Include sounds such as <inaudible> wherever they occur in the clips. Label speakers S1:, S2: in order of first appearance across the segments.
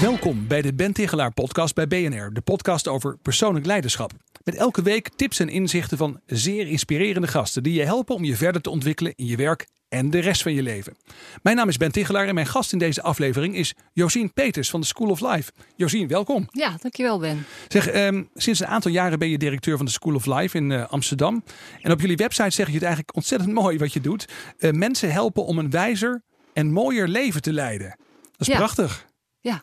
S1: Welkom bij de Ben Tigelaar podcast bij BNR, de podcast over persoonlijk leiderschap. Met elke week tips en inzichten van zeer inspirerende gasten die je helpen om je verder te ontwikkelen in je werk en de rest van je leven. Mijn naam is Ben Tigelaar en mijn gast in deze aflevering is Josien Peters van de School of Life. Josien, welkom.
S2: Ja, dankjewel Ben.
S1: Zeg, ehm, sinds een aantal jaren ben je directeur van de School of Life in uh, Amsterdam. En op jullie website zeg je het eigenlijk ontzettend <laughs> mooi wat je doet. Uh, mensen helpen om een wijzer en mooier leven te leiden. Dat is
S2: Ja.
S1: prachtig.
S2: Ja.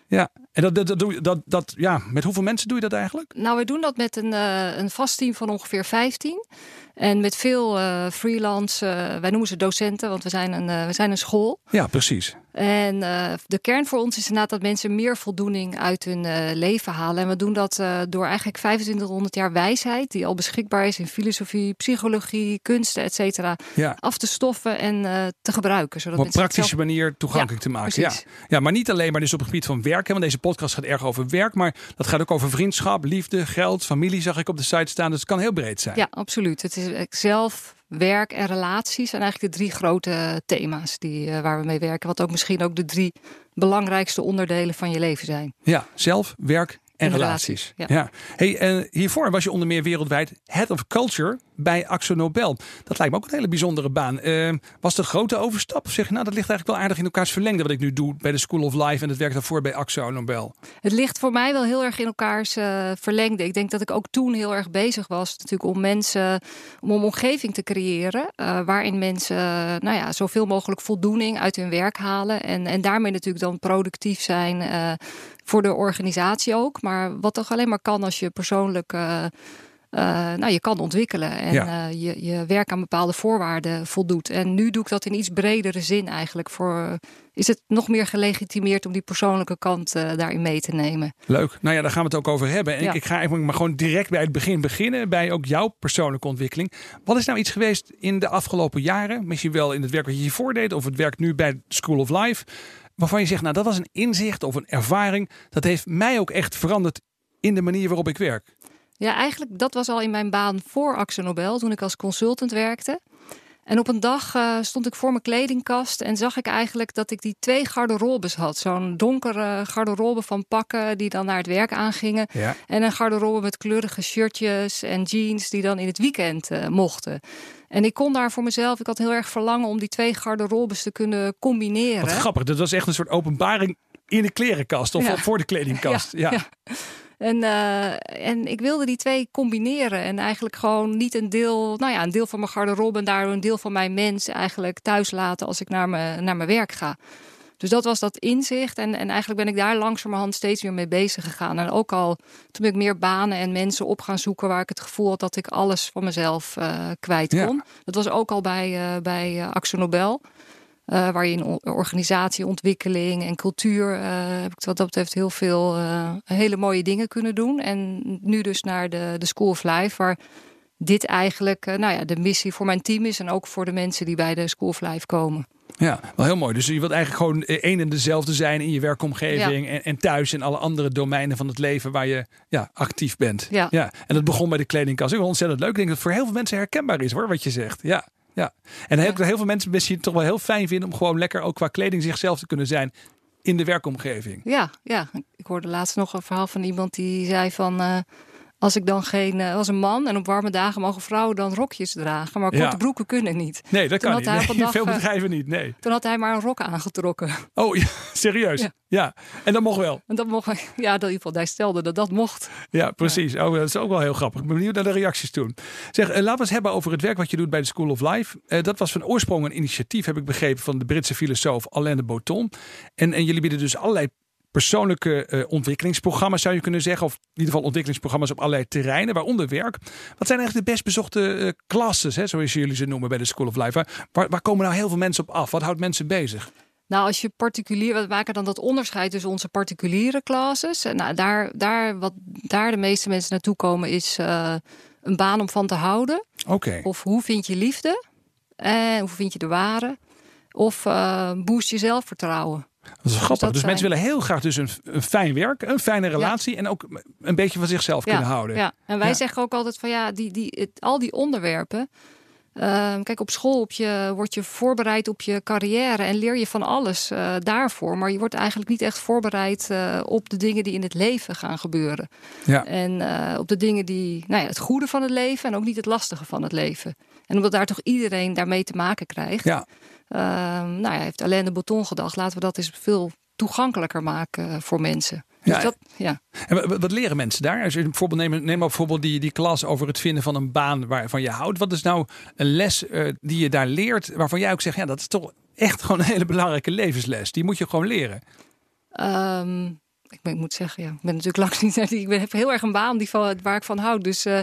S1: Ja, en dat, dat, dat, dat, dat, ja, met hoeveel mensen doe je dat eigenlijk?
S2: Nou, we doen dat met een, eh, een vast team van ongeveer 15. En met veel eh, freelance, eh, wij noemen ze docenten, want we zijn een, we zijn een school.
S1: Ja, precies.
S2: En de kern voor ons is inderdaad dat mensen meer voldoening uit hun leven halen. En we doen dat door eigenlijk 2500 jaar wijsheid, die al beschikbaar is in filosofie, psychologie, kunsten, et cetera,
S1: Ja.
S2: af te stoffen en te gebruiken. Zodat
S1: Op een praktische
S2: zelf-
S1: manier toegankelijk
S2: Ja,
S1: te maken. Ja. ja, maar niet alleen maar dus op het gebied van werk. Hè, Want deze podcast gaat erg over werk. Maar dat gaat ook over vriendschap, liefde, geld, familie zag ik op de site staan. Dus het kan heel breed zijn.
S2: Ja, absoluut. Het is eh, zelf, werk en relaties zijn eigenlijk de drie grote thema's die, eh, waar we mee werken. Wat ook misschien ook de drie belangrijkste onderdelen van je leven zijn.
S1: Ja, zelf, werk en,
S2: En
S1: relaties.
S2: relaties,
S1: Ja. Hey, eh, hiervoor was je onder meer wereldwijd Head of Culture bij Axo Nobel. Dat lijkt me ook een hele bijzondere baan. Eh, was een grote overstap? Zeg je, nou, dat ligt eigenlijk wel aardig in elkaars verlengde wat ik nu doe bij de School of Life en het werk daarvoor bij Axo Nobel.
S2: Het ligt voor mij wel heel erg in elkaars eh, verlengde. Ik denk dat ik ook toen heel erg bezig was natuurlijk om mensen, om een omgeving te creëren eh, waarin mensen nou ja, zoveel mogelijk voldoening uit hun werk halen en, en daarmee natuurlijk dan productief zijn eh, voor de organisatie ook. Maar wat toch alleen maar kan als je persoonlijk nou, je kan ontwikkelen en
S1: Ja.
S2: eh, je, je werk aan bepaalde voorwaarden voldoet. En nu doe ik dat in iets bredere zin eigenlijk. Voor, is het nog meer gelegitimeerd om die persoonlijke kant eh, daarin mee te nemen?
S1: Leuk. Nou ja, daar gaan we het ook over hebben. En
S2: Ja.
S1: ik, ik ga eigenlijk maar gewoon direct bij het begin beginnen. Bij ook jouw persoonlijke ontwikkeling. Wat is nou iets geweest in de afgelopen jaren? Misschien wel in het werk wat je hiervoor deed. Of het werk nu bij School of Life. Waarvan je zegt, nou dat was een inzicht of een ervaring. Dat heeft mij ook echt veranderd in de manier waarop ik werk.
S2: Ja, eigenlijk dat was al in mijn baan voor Axel Nobel, toen ik als consultant werkte. En op een dag eh, stond ik voor mijn kledingkast en zag ik eigenlijk dat ik die twee garderobes had. Zo'n donkere garderobe van pakken die dan naar het werk aangingen.
S1: Ja.
S2: En een garderobe met kleurige shirtjes en jeans die dan in het weekend eh, mochten. En ik kon daar voor mezelf, ik had heel erg verlangen om die twee garderobes te kunnen combineren.
S1: Wat grappig. Dat was echt een soort openbaring in de klerenkast. Of
S2: Ja.
S1: voor de kledingkast. <laughs> Ja.
S2: ja. En, eh, en ik wilde die twee combineren. En eigenlijk gewoon niet een deel, nou ja, een deel van mijn garderobe en daardoor een deel van mijn mens eigenlijk thuis laten als ik naar mijn, naar mijn werk ga. Dus dat was dat inzicht. En, en eigenlijk ben ik daar langzamerhand steeds weer mee bezig gegaan. En ook al toen ben ik meer banen en mensen op gaan zoeken waar ik het gevoel had dat ik alles van mezelf eh, kwijt
S1: Ja.
S2: kon. Dat was ook al bij, eh bij Axo Nobel. Eh, waar je in organisatieontwikkeling en cultuur eh, heb ik wat dat betreft heel veel eh, hele mooie dingen kunnen doen. En nu dus naar de, de School of Life, waar dit eigenlijk nou ja, de missie voor mijn team is en ook voor de mensen die bij de School of Life komen.
S1: Ja, wel heel mooi. Dus je wilt eigenlijk gewoon één en dezelfde zijn in je werkomgeving en, en thuis in alle andere domeinen van het leven waar je ja, actief bent.
S2: Ja.
S1: En dat begon bij de kledingkast. Ik het ontzettend leuk. Ik denk dat het voor heel veel mensen herkenbaar is hoor, wat je zegt. Ja. Ja. En heel, heel veel mensen misschien het toch wel heel fijn vinden om gewoon lekker ook qua kleding zichzelf te kunnen zijn in de werkomgeving.
S2: Ja, ja, ik hoorde laatst nog een verhaal van iemand die zei van. eh, als ik dan geen, eh, als een man en op warme dagen mogen vrouwen dan rokjes dragen, maar
S1: Ja.
S2: korte broeken kunnen niet.
S1: Nee, dat
S2: Toen
S1: kan niet. Nee,
S2: dag, <laughs>
S1: veel
S2: eh,
S1: bedrijven niet. Nee.
S2: Toen had hij maar een rok aangetrokken.
S1: Oh, ja, <laughs> serieus? Ja.
S2: Ja.
S1: En dat mocht wel.
S2: En dat mocht, <laughs> ja, dat in ieder geval, hij stelde dat dat mocht.
S1: Ja, precies. Oh, dat is ook wel heel grappig. Ik ben benieuwd naar de reacties toen. Zeg, eh, laten we eens hebben over het werk wat je doet bij de School of Life. Dat was van oorsprong een initiatief, heb ik begrepen, van de Britse filosoof Alain de Botton. En, en jullie bieden dus allerlei persoonlijke eh, ontwikkelingsprogramma's, zou je kunnen zeggen. Of in ieder geval ontwikkelingsprogramma's op allerlei terreinen, waaronder werk. Wat zijn eigenlijk de best bezochte eh, classes, hè, zoals jullie ze noemen bij de School of Life? Waar, waar, komen nou heel veel mensen op af? Wat houdt mensen bezig?
S2: Nou, als je particulier, we maken dan dat onderscheid tussen onze particuliere classes. Nou, daar, daar, wat daar de meeste mensen naartoe komen, is uh, een baan om van te houden.
S1: Oké.
S2: Of hoe vind je liefde? En hoe vind je de ware? Of uh, boost je zelfvertrouwen.
S1: Dat is grappig. Dus, dus mensen willen heel graag dus een, een, fijn werk, een fijne relatie en ook een beetje van zichzelf
S2: ja.
S1: kunnen houden.
S2: Ja, en wij zeggen ook altijd van ja, die, die, het, al die onderwerpen. Uh, kijk, op school op je, word je voorbereid op je carrière en leer je van alles uh, daarvoor. Maar je wordt eigenlijk niet echt voorbereid uh, op de dingen die in het leven gaan gebeuren.
S1: Ja.
S2: En op de dingen die, nou ja, het goede van het leven en ook niet het lastige van het leven. En omdat daar toch iedereen daarmee te maken krijgt.
S1: Ja.
S2: Ehm, nou ja, heeft Alain de Botton gedacht, laten we dat eens veel toegankelijker maken voor mensen. Dus
S1: Ja.
S2: dat, ja.
S1: En wat leren mensen daar? Als je bijvoorbeeld neem, neem maar bijvoorbeeld die, die klas over het vinden van een baan waarvan je houdt. Wat is nou een les uh, die je daar leert waarvan jij ook zegt, ja, dat is toch echt gewoon een hele belangrijke levensles. Die moet je gewoon leren.
S2: Um, ik, ben, ik, moet zeggen, ja, ik ben natuurlijk langs niet. <laughs> Ik ben, heb heel erg een baan die van, waar ik van houd. Dus uh,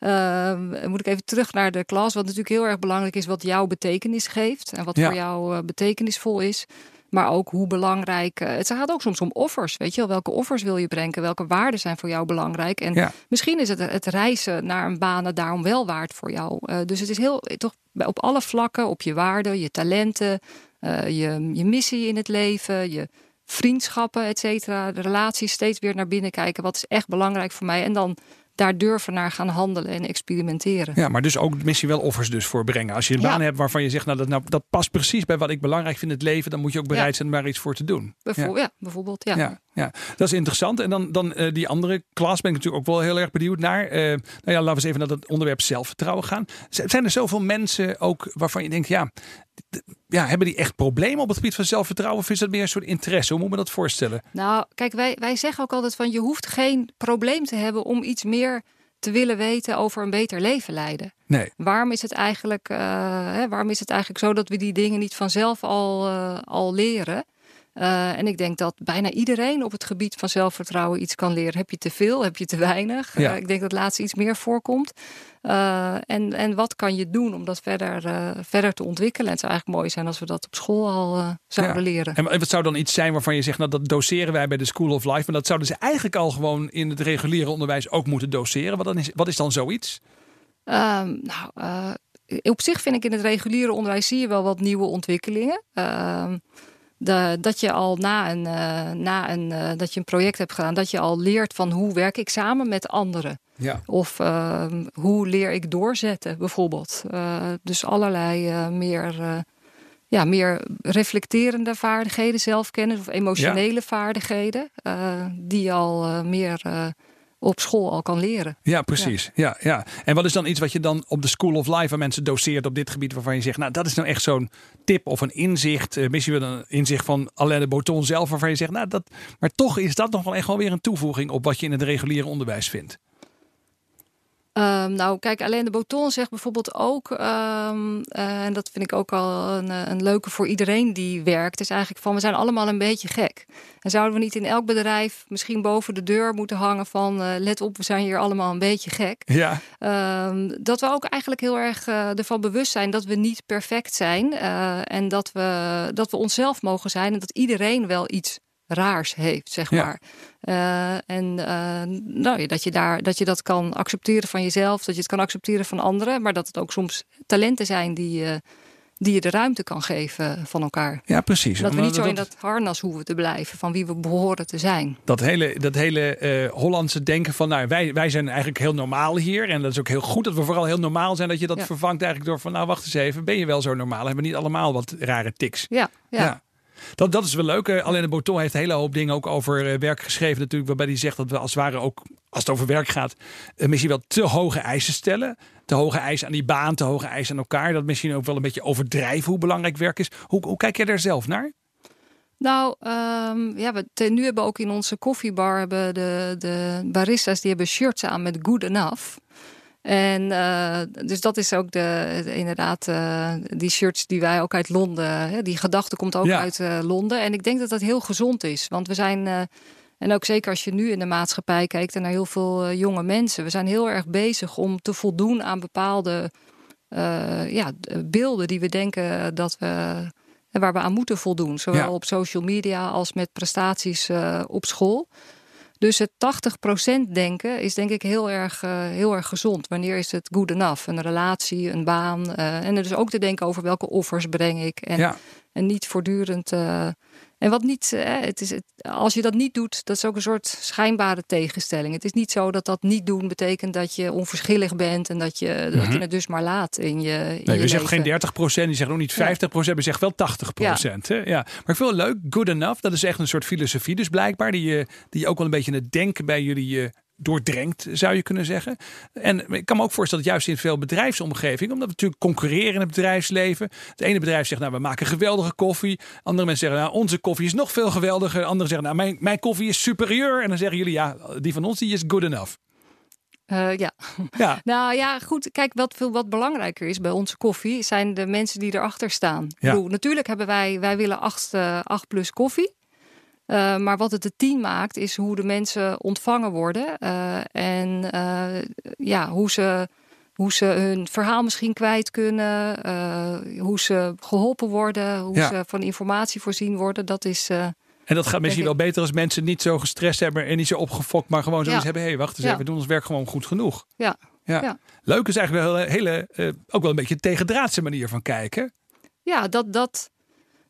S2: uh, moet ik even terug naar de klas. Wat natuurlijk heel erg belangrijk is, wat jouw betekenis geeft. En wat
S1: Ja.
S2: voor jou uh, betekenisvol is. Maar ook hoe belangrijk. eh, het gaat ook soms om offers. Weet je wel, welke offers wil je brengen? Welke waarden zijn voor jou belangrijk? En
S1: Ja.
S2: misschien is het, het reizen naar een baan daarom wel waard voor jou. Eh, dus het is heel toch op alle vlakken, op je waarden, je talenten, eh, je, je missie in het leven, je vriendschappen, et cetera, de relaties steeds weer naar binnen kijken. Wat is echt belangrijk voor mij? En dan daar durven naar gaan handelen en experimenteren.
S1: Ja, maar dus ook misschien wel offers dus voor brengen. Als je een
S2: Ja.
S1: baan hebt waarvan je zegt, nou dat, nou dat past precies bij wat ik belangrijk vind in het leven, dan moet je ook bereid
S2: Ja.
S1: zijn om daar iets voor te doen.
S2: Bijvoorbeeld, ja. bijvoorbeeld, ja.
S1: Ja, dat is interessant. En dan, dan eh, die andere klas ben ik natuurlijk ook wel heel erg benieuwd naar. Eh, nou ja, laten we eens even naar het onderwerp zelfvertrouwen gaan. Zijn er zoveel mensen ook waarvan je denkt, ja, ja, hebben die echt problemen op het gebied van zelfvertrouwen? Of is dat meer een soort interesse? Hoe moet me dat voorstellen?
S2: Nou, kijk, wij, wij zeggen ook altijd van je hoeft geen probleem te hebben om iets meer te willen weten over een beter leven leiden.
S1: Nee.
S2: Waarom is het eigenlijk, uh, hè, waarom is het eigenlijk zo dat we die dingen niet vanzelf al, uh, al leren? Uh, en ik denk dat bijna iedereen op het gebied van zelfvertrouwen iets kan leren. Heb je te veel, heb je te weinig?
S1: Ja.
S2: Uh, ik denk dat laatst iets meer voorkomt. Uh, en, en wat kan je doen om dat verder, verder te ontwikkelen? En het zou eigenlijk mooi zijn als we dat op school al zouden
S1: Ja.
S2: leren.
S1: En wat zou dan iets zijn waarvan je zegt, nou dat doseren wij bij de School of Life. Maar dat zouden ze eigenlijk al gewoon in het reguliere onderwijs ook moeten doseren. Wat, dan is, wat is dan zoiets?
S2: Um, nou, op zich vind ik in het reguliere onderwijs zie je wel wat nieuwe ontwikkelingen. De, dat je al na een, uh, na een, uh, dat je een project hebt gedaan, dat je al leert van hoe werk ik samen met anderen.
S1: Ja.
S2: Of uh, hoe leer ik doorzetten, bijvoorbeeld. Uh, dus allerlei meer, ja, meer reflecterende vaardigheden, zelfkennis of emotionele
S1: Ja.
S2: vaardigheden, die al meer op school al kan leren.
S1: Ja, precies. Ja. Ja, ja. En wat is dan iets wat je dan op de School of Life aan mensen doseert op dit gebied waarvan je zegt, nou dat is nou echt zo'n tip of een inzicht, uh, misschien wel een inzicht van Alain de Botton zelf, waarvan je zegt, nou dat, maar toch is dat nog wel echt wel weer een toevoeging op wat je in het reguliere onderwijs vindt.
S2: Um, nou, kijk, Alain de Botton zegt bijvoorbeeld ook, um, uh, en dat vind ik ook al een, een, leuke voor iedereen die werkt, is eigenlijk van we zijn allemaal een beetje gek. En zouden we niet in elk bedrijf misschien boven de deur moeten hangen van uh, let op, we zijn hier allemaal een beetje gek.
S1: Ja.
S2: Um, dat we ook eigenlijk heel erg uh, ervan bewust zijn dat we niet perfect zijn en dat we, dat we onszelf mogen zijn en dat iedereen wel iets raars heeft, zeg
S1: Ja.
S2: maar. Uh, en uh, nou, dat, je daar, dat je dat kan accepteren van jezelf, dat je het kan accepteren van anderen, maar dat het ook soms talenten zijn die, uh, die je de ruimte kan geven van elkaar.
S1: Ja, precies.
S2: Dat we niet zo in dat harnas hoeven te blijven van wie we behoren te zijn.
S1: dat hele, dat hele eh, Hollandse denken van, nou, wij, wij zijn eigenlijk heel normaal hier. En dat is ook heel goed dat we vooral heel normaal zijn. Dat je dat
S2: Ja.
S1: vervangt eigenlijk door van, nou, wacht eens even, ben je wel zo normaal? Hebben we niet allemaal wat rare tics?
S2: Ja, ja.
S1: Ja. Dat, dat is wel leuk. Alain de Botton heeft een hele hoop dingen ook over uh, werk geschreven. Natuurlijk, waarbij hij zegt dat we als het ware ook, als het over werk gaat, uh, misschien wel te hoge eisen stellen. Te hoge eisen aan die baan, te hoge eisen aan elkaar. Dat misschien ook wel een beetje overdrijven hoe belangrijk werk is. Hoe, hoe kijk jij daar zelf naar?
S2: Nou, um, ja, we, nu hebben we ook in onze koffiebar hebben de, de baristas die hebben shirts aan met good enough. En uh, dus dat is ook de, de inderdaad uh, die shirts die wij ook uit Londen. Hè, die gedachte komt ook
S1: Ja.
S2: uit uh, Londen. En ik denk dat dat heel gezond is. Want we zijn. en ook zeker als je nu in de maatschappij kijkt en naar heel veel jonge mensen. We zijn heel erg bezig om te voldoen aan bepaalde ja, beelden die we denken dat we waar we aan moeten voldoen. Zowel op social media als met prestaties op school. Dus het 80% denken is denk ik heel erg, heel erg gezond. Wanneer is het good enough? Een relatie, een baan. en dus ook te denken over welke offers breng ik. En, en niet voortdurend en wat niet, eh, het is, als je dat niet doet, dat is ook een soort schijnbare tegenstelling. Het is niet zo dat dat niet doen betekent dat je onverschillig bent en dat je, dat je mhm. het dus maar laat in je. In
S1: nee,
S2: je,
S1: zegt geen 30 procent, je zegt ook niet 50 procent, je zegt wel 80 procent. Ja. ja. Maar ik vind het leuk, good enough, dat is echt een soort filosofie, dus blijkbaar, die je, die je ook wel een beetje in het denken bij jullie doordrenkt, zou je kunnen zeggen. En ik kan me ook voorstellen dat juist in veel bedrijfsomgevingen, omdat we natuurlijk concurreren in het bedrijfsleven. Het ene bedrijf zegt, nou, we maken geweldige koffie. Andere mensen zeggen, nou, onze koffie is nog veel geweldiger. Anderen zeggen, nou, mijn, mijn koffie is superieur. En dan zeggen jullie, ja, die van ons die is good enough.
S2: Uh, ja. ja. <laughs> nou ja, goed. Kijk, wat veel wat belangrijker is bij onze koffie, zijn de mensen die erachter staan. Ja. Bedoel, natuurlijk hebben wij, wij willen 8, uh, 8 plus koffie. Uh, maar wat het de tien maakt, is hoe de mensen ontvangen worden. Uh, en uh, ja, hoe ze, hoe ze hun verhaal misschien kwijt kunnen. hoe ze geholpen worden. Hoe ja. ze van informatie voorzien worden. Dat is.
S1: en dat gaat misschien wel beter als mensen niet zo gestrest hebben en niet zo opgefokt, maar gewoon zoiets ja. hebben. Hé, hey, wacht eens even, we doen ons werk gewoon goed genoeg.
S2: Ja.
S1: Ja. Leuk is eigenlijk wel een hele, ook wel een beetje een tegendraadse manier van kijken.
S2: Ja, dat, dat,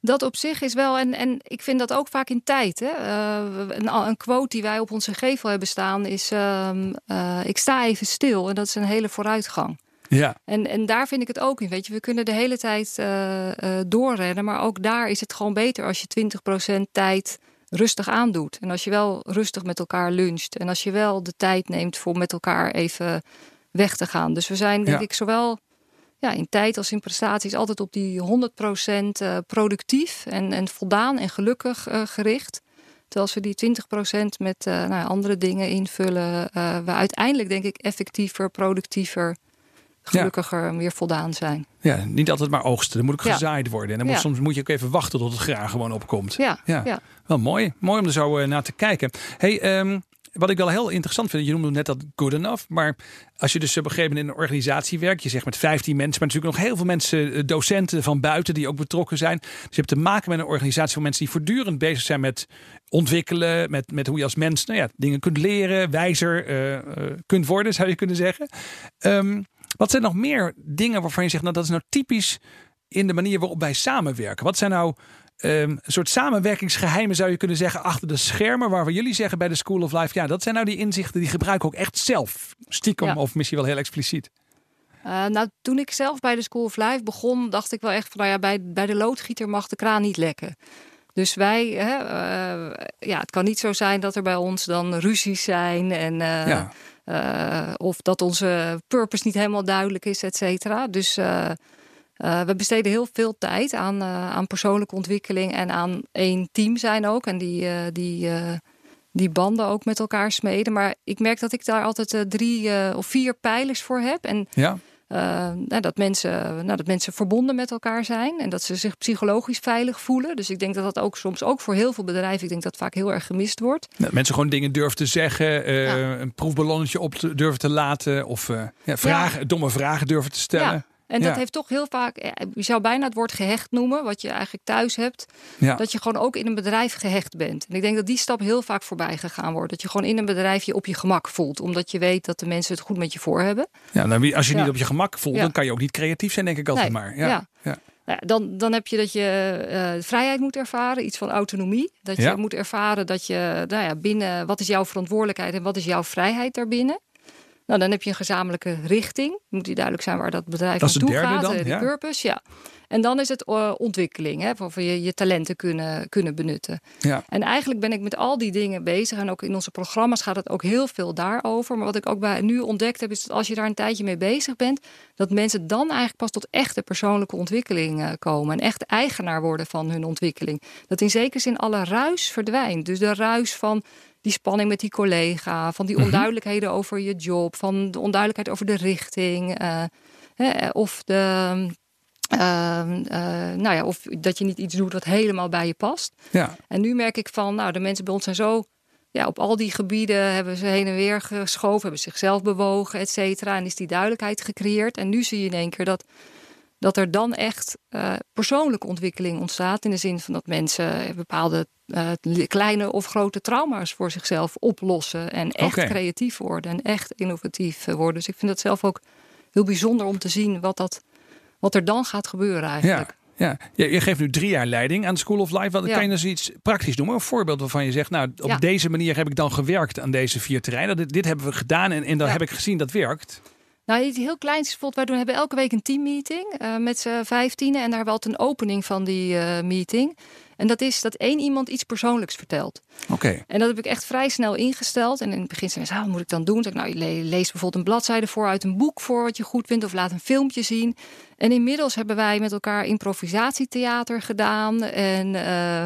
S2: dat op zich is wel, en, en ik vind dat ook vaak in tijd. Hè? Uh, een, een, quote die wij op onze gevel hebben staan is: uh, uh, Ik sta even stil. En dat is een hele vooruitgang.
S1: Ja.
S2: En, en daar vind ik het ook in. Weet je, we kunnen de hele tijd uh, doorrennen. Maar ook daar is het gewoon beter als je 20% tijd rustig aandoet. En als je wel rustig met elkaar luncht. En als je wel de tijd neemt voor met elkaar even weg te gaan. Dus we zijn, denk ik, zowel ja, in tijd als in prestaties altijd op die 100% uh, eh, productief en, en voldaan en gelukkig uh, gericht. Terwijl als we die 20% met uh, nou, andere dingen invullen, we uiteindelijk denk ik effectiever, productiever, gelukkiger en weer voldaan zijn.
S1: Ja, niet altijd maar oogsten. Er moet ook gezaaid worden. En dan moet, soms moet je ook even wachten tot het graan gewoon opkomt.
S2: Ja, ja.
S1: Wel mooi. Mooi om er zo naar te kijken. Hey, um, wat ik wel heel interessant vind, je noemde net dat good enough. Maar als je dus op een gegeven moment in een organisatie werkt, je zegt met 15 mensen, maar natuurlijk nog heel veel mensen, eh, docenten van buiten die ook betrokken zijn. Dus je hebt te maken met een organisatie van mensen die voortdurend bezig zijn met ontwikkelen, met, met hoe je als mens nou ja, dingen kunt leren, wijzer uh, kunt worden, zou je kunnen zeggen. Um, wat zijn nog meer dingen waarvan je zegt, nou dat is nou typisch in de manier waarop wij samenwerken? Wat zijn nou Ehm, een soort samenwerkingsgeheimen zou je kunnen zeggen achter de schermen. Waar we jullie zeggen bij de School of Life. Ja, dat zijn nou die inzichten die gebruiken ook echt zelf. Stiekem of misschien wel heel expliciet.
S2: Uh, nou, toen ik zelf bij de School of Life begon, dacht ik wel echt van, nou ja, bij, bij de loodgieter mag de kraan niet lekken. Dus wij, hè, uh, ja, het kan niet zo zijn dat er bij ons dan ruzies zijn en uh, ja. of dat onze purpose niet helemaal duidelijk is, et cetera. Dus uh, we besteden heel veel tijd aan, uh, aan persoonlijke ontwikkeling en aan één team zijn ook. En die, uh, die, die banden ook met elkaar smeden. Maar ik merk dat ik daar altijd drie of vier pijlers voor heb. En
S1: ja.
S2: nou, dat, mensen, nou, dat mensen verbonden met elkaar zijn en dat ze zich psychologisch veilig voelen. Dus ik denk dat dat ook soms ook voor heel veel bedrijven, ik denk dat vaak heel erg gemist wordt.
S1: Dat mensen gewoon dingen durven te zeggen, ja. een proefballonnetje op te, durven te laten of ja, vragen, ja. domme vragen durven te stellen.
S2: En dat heeft toch heel vaak, eh, je zou bijna het woord gehecht noemen, wat je eigenlijk thuis hebt. Ja. Dat je gewoon ook in een bedrijf gehecht bent. En ik denk dat die stap heel vaak voorbij gegaan wordt. Dat je gewoon in een bedrijf je op je gemak voelt. Omdat je weet dat de mensen het goed met je voor hebben.
S1: Ja, nou, als je niet op je gemak voelt, dan kan je ook niet creatief zijn, denk ik altijd maar. Ja. ja.
S2: Nou, dan, dan heb je dat je uh, vrijheid moet ervaren, iets van autonomie. Dat je moet ervaren dat je nou ja, binnen, wat is jouw verantwoordelijkheid en wat is jouw vrijheid daarbinnen. Nou, dan heb je een gezamenlijke richting. Moet die duidelijk zijn waar dat bedrijf dat naartoe gaat. Dan, de purpose, ja. En dan is het uh, ontwikkeling, hè, voor je je talenten kunnen, kunnen benutten.
S1: Ja.
S2: En eigenlijk ben ik met al die dingen bezig. En ook in onze programma's gaat het ook heel veel daarover. Maar wat ik ook bij nu ontdekt heb, is dat als je daar een tijdje mee bezig bent, dat mensen dan eigenlijk pas tot echte persoonlijke ontwikkeling uh, komen. En echt eigenaar worden van hun ontwikkeling. Dat in zekere zin alle ruis verdwijnt. Dus de ruis van die spanning met die collega, van die mhm. onduidelijkheden over je job, van de onduidelijkheid over de richting, uh, of de. Uh, nou ja, of dat je niet iets doet wat helemaal bij je past.
S1: Ja.
S2: En nu merk ik van, nou, de mensen bij ons zijn zo ja, op al die gebieden hebben ze heen en weer geschoven, hebben zichzelf bewogen, et cetera. En is die duidelijkheid gecreëerd. En nu zie je in één keer dat dat er dan echt uh, persoonlijke ontwikkeling ontstaat. In de zin van dat mensen bepaalde uh, kleine of grote trauma's voor zichzelf oplossen. En echt creatief worden en echt innovatief worden. Dus ik vind het zelf ook heel bijzonder om te zien wat, dat, wat er dan gaat gebeuren eigenlijk.
S1: Ja. Ja, je geeft nu drie jaar leiding aan de School of Life. Wat kan je dus iets praktisch noemen? Een voorbeeld waarvan je zegt, nou, op deze manier heb ik dan gewerkt aan deze vier terreinen. Dit, dit hebben we gedaan en, en dan heb ik gezien dat werkt.
S2: Nou, iets heel kleins bijvoorbeeld. Wij doen, hebben elke week een teammeeting uh, met z'n vijftienen. En daar hebben we altijd een opening van die uh, meeting. En dat is dat één iemand iets persoonlijks vertelt.
S1: Oké.
S2: En dat heb ik echt vrij snel ingesteld. En in het begin zei ze, ah, wat moet ik dan doen? Zeg ik, nou, je leest bijvoorbeeld een bladzijde voor uit een boek voor wat je goed vindt. Of laat een filmpje zien. En inmiddels hebben wij met elkaar improvisatietheater gedaan. En... Uh,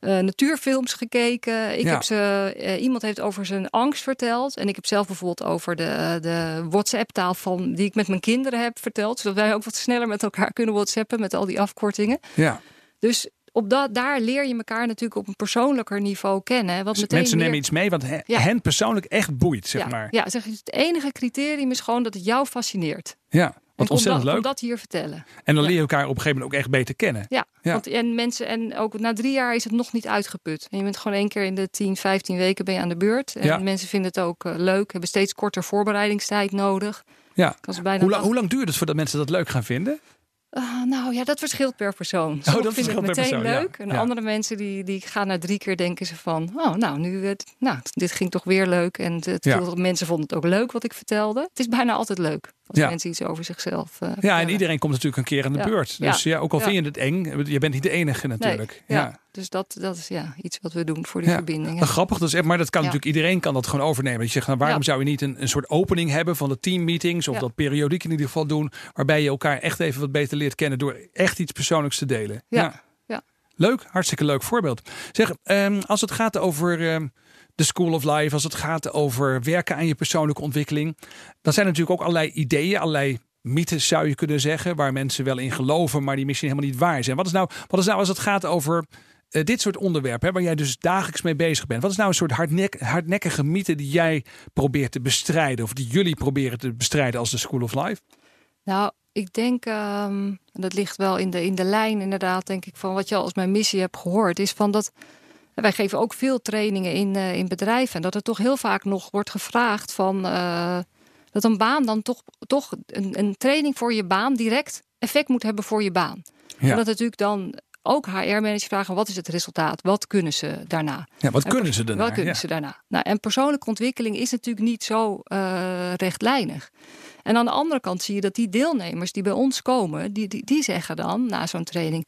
S2: uh, natuurfilms gekeken. Ik heb ze, uh, iemand heeft over zijn angst verteld. En ik heb zelf bijvoorbeeld over de, de WhatsApp-taal van die ik met mijn kinderen heb verteld. Zodat wij ook wat sneller met elkaar kunnen WhatsAppen met al die afkortingen.
S1: Ja.
S2: Dus op dat, daar leer je elkaar natuurlijk op een persoonlijker niveau kennen.
S1: Wat dus mensen nemen iets mee wat hen persoonlijk echt boeit, zeg
S2: ja.
S1: maar.
S2: Ja, zeg, het enige criterium is gewoon dat het jou fascineert.
S1: Ja. Wat ontzettend
S2: dat,
S1: leuk.
S2: Om dat hier vertellen.
S1: En dan leer je elkaar op een gegeven moment ook echt beter kennen.
S2: Ja, Want, en mensen, en ook na drie jaar is het nog niet uitgeput. En je bent gewoon één keer in de 10, 15 weken ben je aan de beurt. En ja. mensen vinden het ook uh, leuk, hebben steeds korter voorbereidingstijd nodig.
S1: Ja. Hoe, lang, hoe lang duurt het voordat mensen dat leuk gaan vinden?
S2: Uh, nou ja, dat verschilt per persoon.
S1: Oh, Sommigen oh, vinden het meteen persoon,
S2: leuk.
S1: Ja.
S2: En andere mensen die, die gaan na drie keer denken ze van... oh, nou, nu, het, nou, dit ging toch weer leuk. En het, ja. mensen vonden het ook leuk wat ik vertelde. Het is bijna altijd leuk als mensen iets over zichzelf uh,
S1: Ja, en iedereen komt natuurlijk een keer aan de beurt. Dus ja, ook al vind je het eng, je bent niet de enige natuurlijk.
S2: Nee, ja. Dus dat, dat is ja, iets wat we doen voor die verbinding.
S1: Ja. Grappig, dus, maar dat kan natuurlijk iedereen kan dat gewoon overnemen. Dat je zegt, nou, waarom zou je niet een, een soort opening hebben van de teammeetings of dat periodiek in ieder geval doen, waarbij je elkaar echt even wat beter leert kennen door echt iets persoonlijks te delen.
S2: Ja.
S1: ja. Leuk, hartstikke leuk voorbeeld. Zeg, um, als het gaat over um, de School of Life, als het gaat over werken aan je persoonlijke ontwikkeling, dan zijn er natuurlijk ook allerlei ideeën, allerlei mythes zou je kunnen zeggen, waar mensen wel in geloven, maar die misschien helemaal niet waar zijn. Wat is nou, wat is nou als het gaat over uh, dit soort onderwerpen, hè, waar jij dus dagelijks mee bezig bent. Wat is nou een soort hardnek, hardnekkige mythe die jij probeert te bestrijden, of die jullie proberen te bestrijden als de School of Life?
S2: Nou, ik denk, um, dat ligt wel in de, in de lijn inderdaad, denk ik, van wat je al als mijn missie hebt gehoord, is van dat wij geven ook veel trainingen in, uh, in bedrijven. En dat er toch heel vaak nog wordt gevraagd van uh, dat een baan dan toch, toch een, een training voor je baan direct effect moet hebben voor je baan. Ja. En dat natuurlijk dan ook HR-managers vragen: wat is het resultaat? Wat kunnen ze daarna?
S1: Ja, wat kunnen ze daarna?
S2: Wat kunnen
S1: ja.
S2: ze daarna? Nou, en persoonlijke ontwikkeling is natuurlijk niet zo uh, rechtlijnig. En aan de andere kant zie je dat die deelnemers die bij ons komen, die, die, die zeggen dan na zo'n training: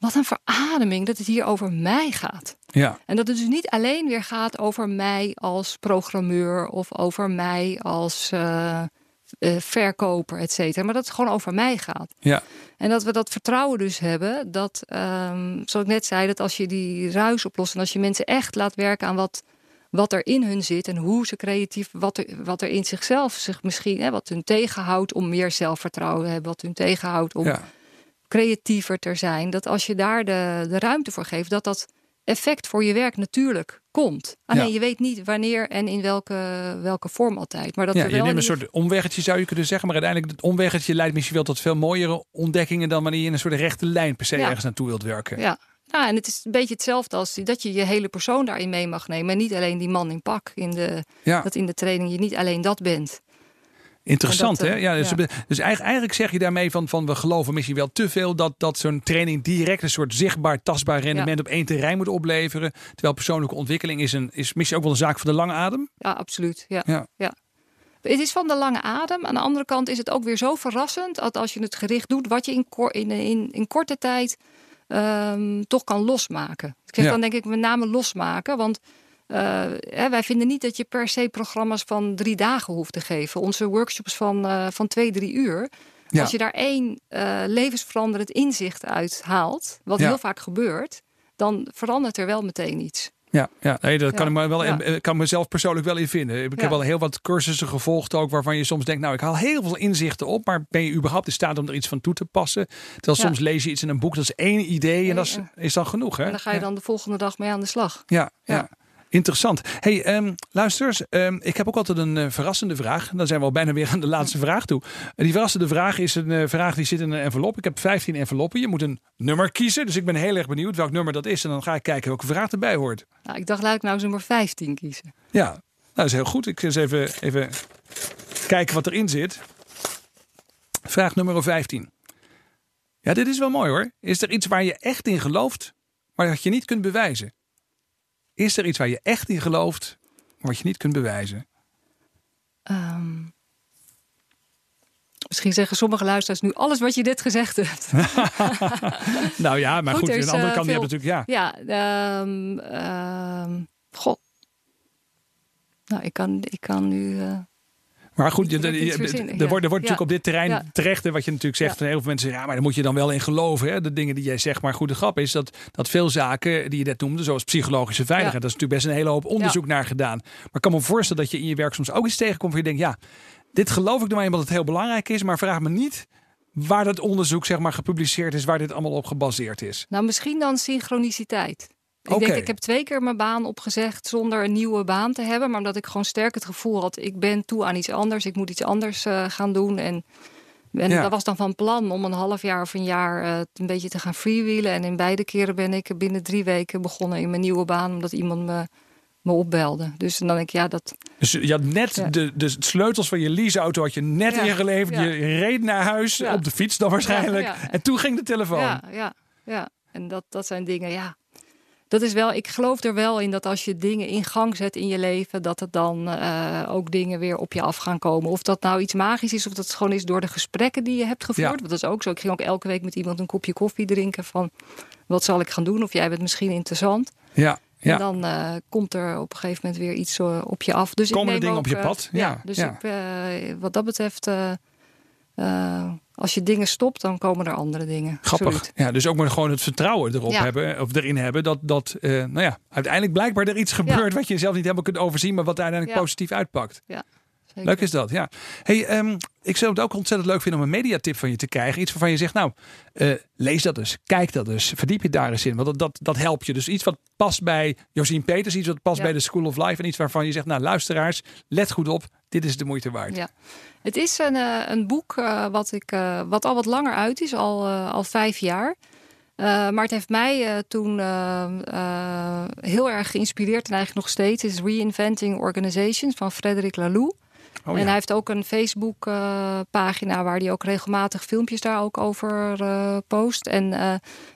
S2: wat een verademing dat het hier over mij gaat.
S1: Ja.
S2: En dat het dus niet alleen weer gaat over mij als programmeur of over mij als uh, uh, verkoper, et cetera. Maar dat het gewoon over mij gaat.
S1: Ja.
S2: En dat we dat vertrouwen dus hebben. Dat, um, zoals ik net zei, dat als je die ruis oplost en als je mensen echt laat werken aan wat, wat er in hun zit en hoe ze creatief, wat er, wat er in zichzelf zich misschien, hè, wat hun tegenhoudt om meer zelfvertrouwen te hebben, wat hun tegenhoudt om
S1: ja.
S2: Creatiever te zijn. Dat als je daar de, de ruimte voor geeft, dat dat effect voor je werk natuurlijk komt. Alleen ja. je weet niet wanneer en in welke, welke vorm altijd. Maar dat
S1: ja, je neemt een soort omweggetje zou je kunnen zeggen. Maar uiteindelijk het omweggetje leidt misschien wel tot veel mooiere ontdekkingen dan wanneer je in een soort rechte lijn per se
S2: Ja.
S1: ergens naartoe wilt werken.
S2: Ja. Ja, en het is een beetje hetzelfde als die, dat je je hele persoon daarin mee mag nemen. En niet alleen die man in pak. In de,
S1: Ja.
S2: Dat in de training je niet alleen dat bent.
S1: Interessant
S2: dat,
S1: hè?
S2: eh,
S1: Ja, dus
S2: ja.
S1: dus eigenlijk, zeg je daarmee van, van we geloven misschien wel te veel dat, dat zo'n training direct een soort zichtbaar, tastbaar rendement op één terrein moet opleveren. Terwijl persoonlijke ontwikkeling is, een, is misschien ook wel een zaak van de lange adem.
S2: Ja, absoluut. Ja.
S1: Ja.
S2: Het is van de lange adem. Aan de andere kant is het ook weer zo verrassend dat als je het gericht doet, wat je in, in, in, in korte tijd ehm, toch kan losmaken. Ik zeg
S1: Ja.
S2: dan denk ik met name losmaken, want hè, wij vinden niet dat je per se programma's van drie dagen hoeft te geven. Onze workshops van, eh, van twee, drie uur.
S1: Ja.
S2: Als je daar één eh, levensveranderend inzicht uit haalt, wat
S1: Ja.
S2: heel vaak gebeurt, dan verandert er wel meteen iets.
S1: Ja, ja. Nee, dat kan ik me wel,
S2: Ja.
S1: eh, kan mezelf persoonlijk wel in vinden. Ik
S2: Ja.
S1: heb wel heel wat cursussen gevolgd ook waarvan je soms denkt, nou ik haal heel veel inzichten op, maar ben je überhaupt in staat om er iets van toe te passen? Terwijl soms lees je iets in een boek, dat is één idee en dat is, is dan genoeg hè?
S2: En dan ga je dan de volgende dag mee aan de slag.
S1: Ja, ja. Interessant. Hey, um, luisters, um, ik heb ook altijd een uh, verrassende vraag. Dan zijn we al bijna weer aan de laatste vraag toe. Uh, die verrassende vraag is een uh, vraag die zit in een envelop. Ik heb 15 enveloppen. Je moet een nummer kiezen. Dus ik ben heel erg benieuwd welk nummer dat is. En dan ga ik kijken welke vraag erbij hoort.
S2: Nou, ik dacht, laat ik nou eens nummer 15 kiezen.
S1: Ja, nou, dat is heel goed. Ik ga eens even, even kijken wat erin zit. Vraag nummer 15. Ja, dit is wel mooi hoor. Is er iets waar je echt in gelooft, maar dat je niet kunt bewijzen? Is er iets waar je echt in gelooft, wat je niet kunt bewijzen?
S2: Um, misschien zeggen sommige luisteraars nu alles wat je dit gezegd hebt. <laughs>
S1: nou ja, maar goed, goed aan de andere kant veel, je hebt natuurlijk ja.
S2: Ja, um, um, god. Nou, ik kan, ik kan nu. Uh,
S1: maar goed, er, er, wordt, er wordt natuurlijk op dit terrein terecht, wat je natuurlijk zegt, van heel veel mensen zeggen, ja, maar daar moet je dan wel in geloven, hè, de dingen die jij zegt. Maar goed, de grap is dat, dat veel zaken die je net noemde, zoals psychologische veiligheid, dat is natuurlijk best een hele hoop onderzoek naar gedaan. Maar ik kan me voorstellen dat je in je werk soms ook iets tegenkomt waar je denkt, ja, dit geloof ik nou eenmaal dat het heel belangrijk is, maar vraag me niet waar dat onderzoek zeg maar gepubliceerd is, waar dit allemaal op gebaseerd is.
S2: Nou, misschien dan synchroniciteit. Ik denk, ik heb twee keer mijn baan opgezegd zonder een nieuwe baan te hebben. Maar omdat ik gewoon sterk het gevoel had, ik ben toe aan iets anders. Ik moet iets anders uh, gaan doen. En, en dat was dan van plan om een half jaar of een jaar uh, een beetje te gaan freewheelen. En in beide keren ben ik binnen drie weken begonnen in mijn nieuwe baan. Omdat iemand me, me opbelde. Dus dan denk ik, ja, dat...
S1: Dus je had net de, de sleutels van je leaseauto had je net ja, ingeleverd. Je reed naar huis, op de fiets dan waarschijnlijk. En toen ging de telefoon.
S2: Ja, ja, ja. En dat, dat zijn dingen, ja dat is wel, ik geloof er wel in dat als je dingen in gang zet in je leven, dat het dan uh, ook dingen weer op je af gaan komen. Of dat nou iets magisch is, of dat het gewoon is door de gesprekken die je hebt gevoerd. Ja. Want dat is ook zo. Ik ging ook elke week met iemand een kopje koffie drinken van wat zal ik gaan doen? Of jij bent misschien interessant.
S1: Ja. Ja.
S2: En dan uh, komt er op een gegeven moment weer iets uh, op je af. Dus
S1: Komen
S2: ik
S1: er dingen
S2: ook,
S1: op je pad?
S2: ja. ja. Dus Ik, wat dat betreft als je dingen stopt, dan komen er andere dingen.
S1: Grappig.
S2: Absoluut.
S1: Ja, dus ook maar gewoon het vertrouwen erop
S2: Ja.
S1: hebben, of erin hebben, dat, dat uh, nou ja, uiteindelijk blijkbaar er iets gebeurt wat je zelf niet helemaal kunt overzien, maar wat uiteindelijk
S2: Ja.
S1: positief uitpakt.
S2: Ja, zeker.
S1: Leuk is dat, ja. Hey, ehm, ik zou het ook ontzettend leuk vinden om een mediatip van je te krijgen. Iets waarvan je zegt, nou, eh, lees dat eens, kijk dat eens, verdiep je daar eens in. Want dat, dat, dat helpt je. Dus iets wat past bij Josien Peters, iets wat past
S2: Ja.
S1: bij de School of Life en iets waarvan je zegt, nou luisteraars, let goed op, dit is de moeite waard.
S2: Ja. Het is een, eh, een boek eh, wat, ik, eh, wat al wat langer uit is, al, al vijf jaar. Maar het heeft mij toen heel erg geïnspireerd en eigenlijk nog steeds. Het is Reinventing Organizations van Frederic Laloux.
S1: Oh,
S2: en
S1: ja.
S2: hij heeft ook een Facebook pagina waar hij ook regelmatig filmpjes daar ook over post. En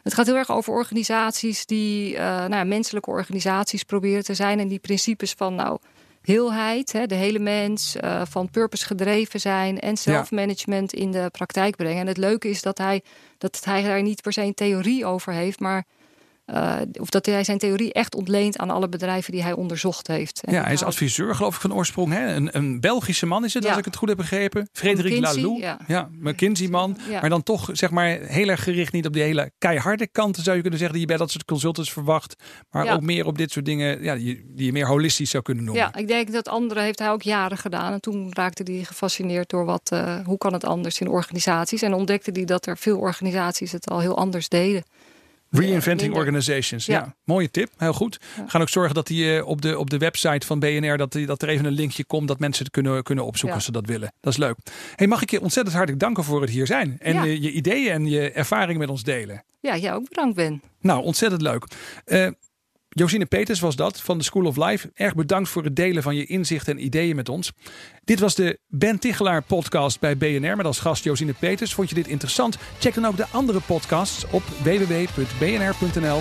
S2: het gaat heel erg over organisaties die, nou ja, menselijke organisaties proberen te zijn. En die principes van nou, heelheid, hè, de hele mens, eh, van purpose gedreven zijn en zelfmanagement in de praktijk brengen. En het leuke is dat hij, dat hij daar niet per se een theorie over heeft, maar eh, of dat hij zijn theorie echt ontleent aan alle bedrijven die hij onderzocht heeft. En
S1: Ja, hij is adviseur, geloof ik, van oorsprong. Hè? Een, een Belgische man is het,
S2: Ja.
S1: als ik het goed heb begrepen. Frederik Laloux.
S2: ja.
S1: Ja, McKinsey-man.
S2: Ja.
S1: Maar dan toch, zeg maar, heel erg gericht niet op die hele keiharde kanten, zou je kunnen zeggen, die je bij dat soort consultants verwacht. Maar ook meer op dit soort dingen, ja, die, die je meer holistisch zou kunnen noemen.
S2: Ja, ik denk dat andere heeft hij ook jaren gedaan. En toen raakte hij gefascineerd door wat, eh, hoe kan het anders in organisaties. En ontdekte hij dat er veel organisaties het al heel anders deden.
S1: Reinventing
S2: minder.
S1: Organizations. Ja.
S2: Ja.
S1: mooie tip. Heel goed. We gaan ook zorgen dat die eh, op, de, op de website van BNR dat, die, dat er even een linkje komt dat mensen het kunnen, kunnen opzoeken als ze dat willen. Dat is leuk. Hey, mag ik je ontzettend hartelijk danken voor het hier zijn en eh, je ideeën en je ervaring met ons delen.
S2: Ja, jij ook bedankt Ben.
S1: Nou, ontzettend leuk. Eh Josine Peters was dat van de School of Life. Erg bedankt voor het delen van je inzichten en ideeën met ons. Dit was de Ben Tichelaar podcast bij BNR met als gast Josine Peters. Vond je dit interessant? Check dan ook de andere podcasts op www.bnr.nl